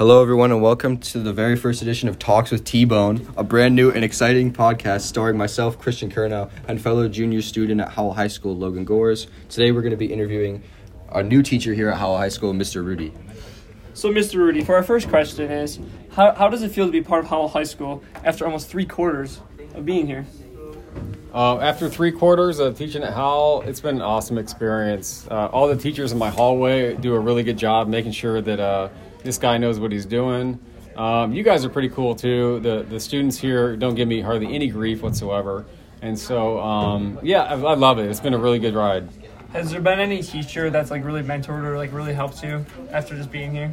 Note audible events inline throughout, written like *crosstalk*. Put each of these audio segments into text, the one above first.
Hello, everyone, and welcome to the very first edition of Talks with T Bone, a brand new and exciting podcast starring myself, Christian Kernow, and fellow junior student at Howell High School, Logan Gores. Today, we're going to be interviewing our new teacher here at Howell High School, Mr. Rudy. So, Mr. Rudy, for our first question is, how, how does it feel to be part of Howell High School after almost three quarters of being here? Uh, after three quarters of teaching at Howell, it's been an awesome experience. Uh, all the teachers in my hallway do a really good job making sure that uh, this guy knows what he's doing. Um, you guys are pretty cool too. The the students here don't give me hardly any grief whatsoever, and so um, yeah, I, I love it. It's been a really good ride. Has there been any teacher that's like really mentored or like really helped you after just being here?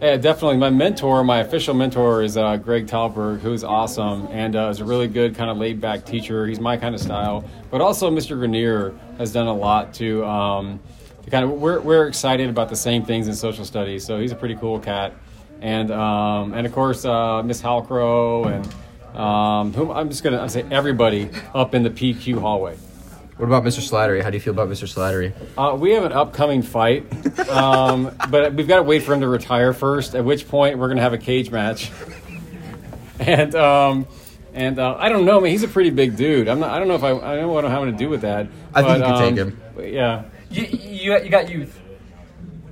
Yeah, definitely. My mentor, my official mentor, is uh, Greg Talberg, who's awesome and uh, is a really good kind of laid back teacher. He's my kind of style. But also, Mr. Grenier has done a lot to, um, to kind of. We're, we're excited about the same things in social studies, so he's a pretty cool cat. And um, and of course, uh, Miss Halcrow and um, whom I'm just gonna say everybody up in the PQ hallway. What about Mr. Slattery? How do you feel about Mr. Slattery? Uh, we have an upcoming fight, um, *laughs* but we've got to wait for him to retire first. At which point, we're going to have a cage match. *laughs* And um, and uh, I don't know, man. He's a pretty big dude. I'm not. I don't know if I. I don't know what I'm having to do with that. I think you can take um, him. Yeah, You, you, you got youth.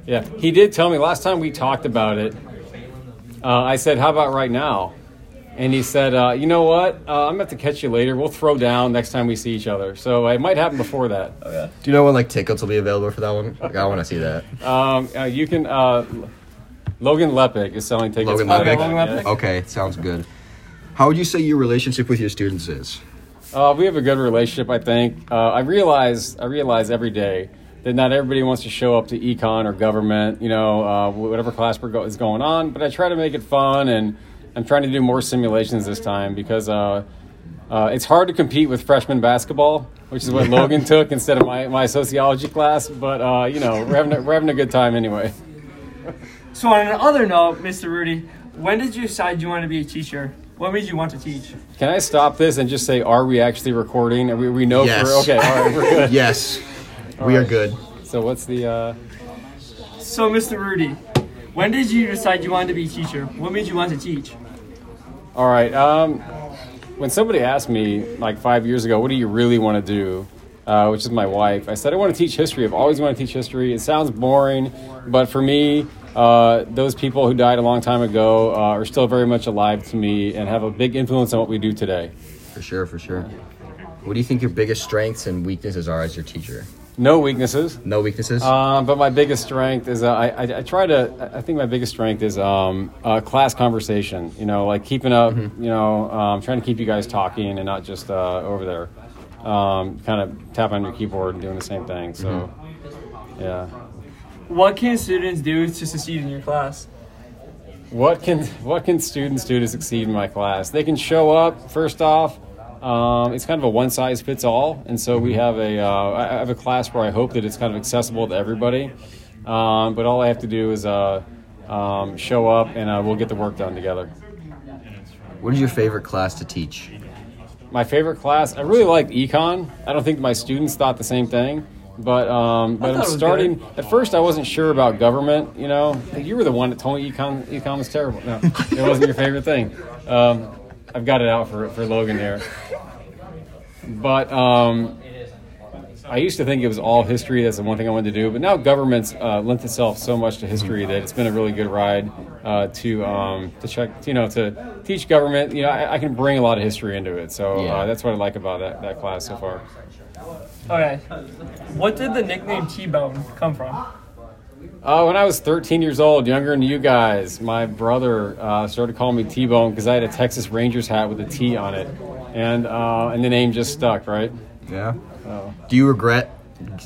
yeah. He did tell me last time we talked about it. Uh, I said, "How about right now?" And he said, uh, "You know what? Uh, I'm gonna have to catch you later. We'll throw down next time we see each other. So it might happen before that. Do you know when like tickets will be available for that one? Like, I want to see that. Um, uh, you can. Uh, Logan Lepic is selling tickets. Logan for. Lepic? Logan Lepic? Yeah. Okay, sounds good. How would you say your relationship with your students is? Uh, we have a good relationship, I think. Uh, I realize, I realize every day that not everybody wants to show up to econ or government, you know, uh, whatever class we're go- is going on. But I try to make it fun, and I'm trying to do more simulations this time because uh, uh, it's hard to compete with freshman basketball, which is what Logan took instead of my, my sociology class. But uh, you know, we're having a, we're having a good time anyway. So, on another note, Mr. Rudy, when did you decide you wanted to be a teacher? What made you want to teach? Can I stop this and just say, are we actually recording? Are we, we know Yes. for okay, all right, we're good. *laughs* Yes, we are good. So what's the? Uh, So, Mr. Rudy, when did you decide you wanted to be a teacher? What made you want to teach? All right. Um, when somebody asked me like five years ago, "What do you really want to do?" Uh, which is my wife, I said I want to teach history. I've always wanted to teach history. It sounds boring, but for me, uh, those people who died a long time ago uh, are still very much alive to me and have a big influence on what we do today. For sure, for sure. What do you think your biggest strengths and weaknesses are as your teacher? No weaknesses. No weaknesses? Um, but my biggest strength is uh, I, I, I try to. I think my biggest strength is um, uh, class conversation. You know, like keeping up. You know, um, trying to keep you guys talking and not just uh, over there, um, kind of tapping on your keyboard and doing the same thing. So, yeah. What can students do to succeed in your class? What can what can students do to succeed in my class? They can show up. First off, um, it's kind of a one size fits all, and so we have a uh, I I have a class where I hope that it's kind of accessible to everybody. Um, but all I have to do is uh, um, show up, and uh, we'll get the work done together. what is your favorite class to teach? My favorite class, I really liked econ. I don't think my students thought the same thing, but um, but I'm it was starting. At first, I wasn't sure about government. You know, you were the one that told me econ econ was terrible. No, it wasn't your favorite thing. I've got it out for for Logan here. But um, I used to think it was all history. That's the one thing I wanted to do. But now government's uh, lent itself so much to history that it's been a really good ride uh, to um, to check. You know, to teach government. You know, I, I can bring a lot of history into it. So Yeah. uh, that's what I like about that, that class so far. Okay. What did the nickname T-Bone come from? Uh, when I was 13 years old, younger than you guys, my brother uh, started calling me T-Bone because I had a Texas Rangers hat with a T on it, and uh, and the name just stuck, right? Yeah. Do you regret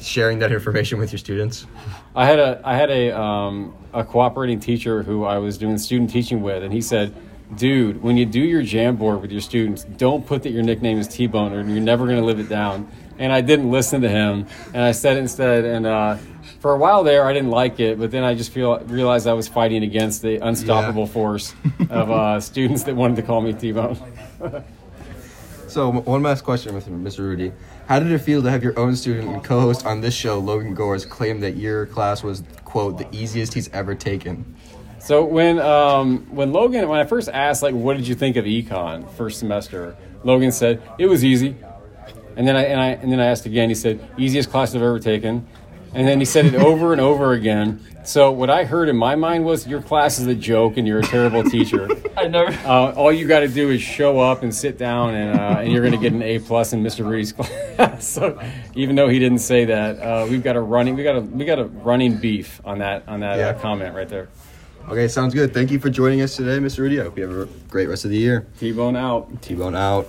sharing that information with your students? I had a I had a um, a cooperating teacher who I was doing student teaching with, and he said, "Dude, when you do your Jamboard with your students, don't put that your nickname is T-Bone, or you're never going to live it down." And I didn't listen to him, and I said it instead. And uh, for a while there, I didn't like it, but then I just feel realized I was fighting against the unstoppable Yeah. force of uh, *laughs* students that wanted to call me T-Bone. So, one last question with Mr. Rudy. How did it feel to have your own student and co-host on this show, Logan Gores, claim that your class was, quote, the easiest he's ever taken? So when um, when Logan when I first asked like what did you think of econ first semester, Logan said it was easy, and then I and I and then I asked again. He said easiest class I've ever taken, and then he said it over and over again. So what I heard in my mind was your class is a joke and you're a terrible teacher. *laughs* I never. Uh, all you got to do is show up and sit down, and, uh, and you're going to get an A plus in Mr. Rudy's *laughs* class. so, even though he didn't say that, uh, we've got a running we got a we got a running beef on that on that Yeah. uh, comment right there. Okay, sounds good. Thank you for joining us today, Mr. Rudy. I hope you have a great rest of the year. T-bone out. T Bone out.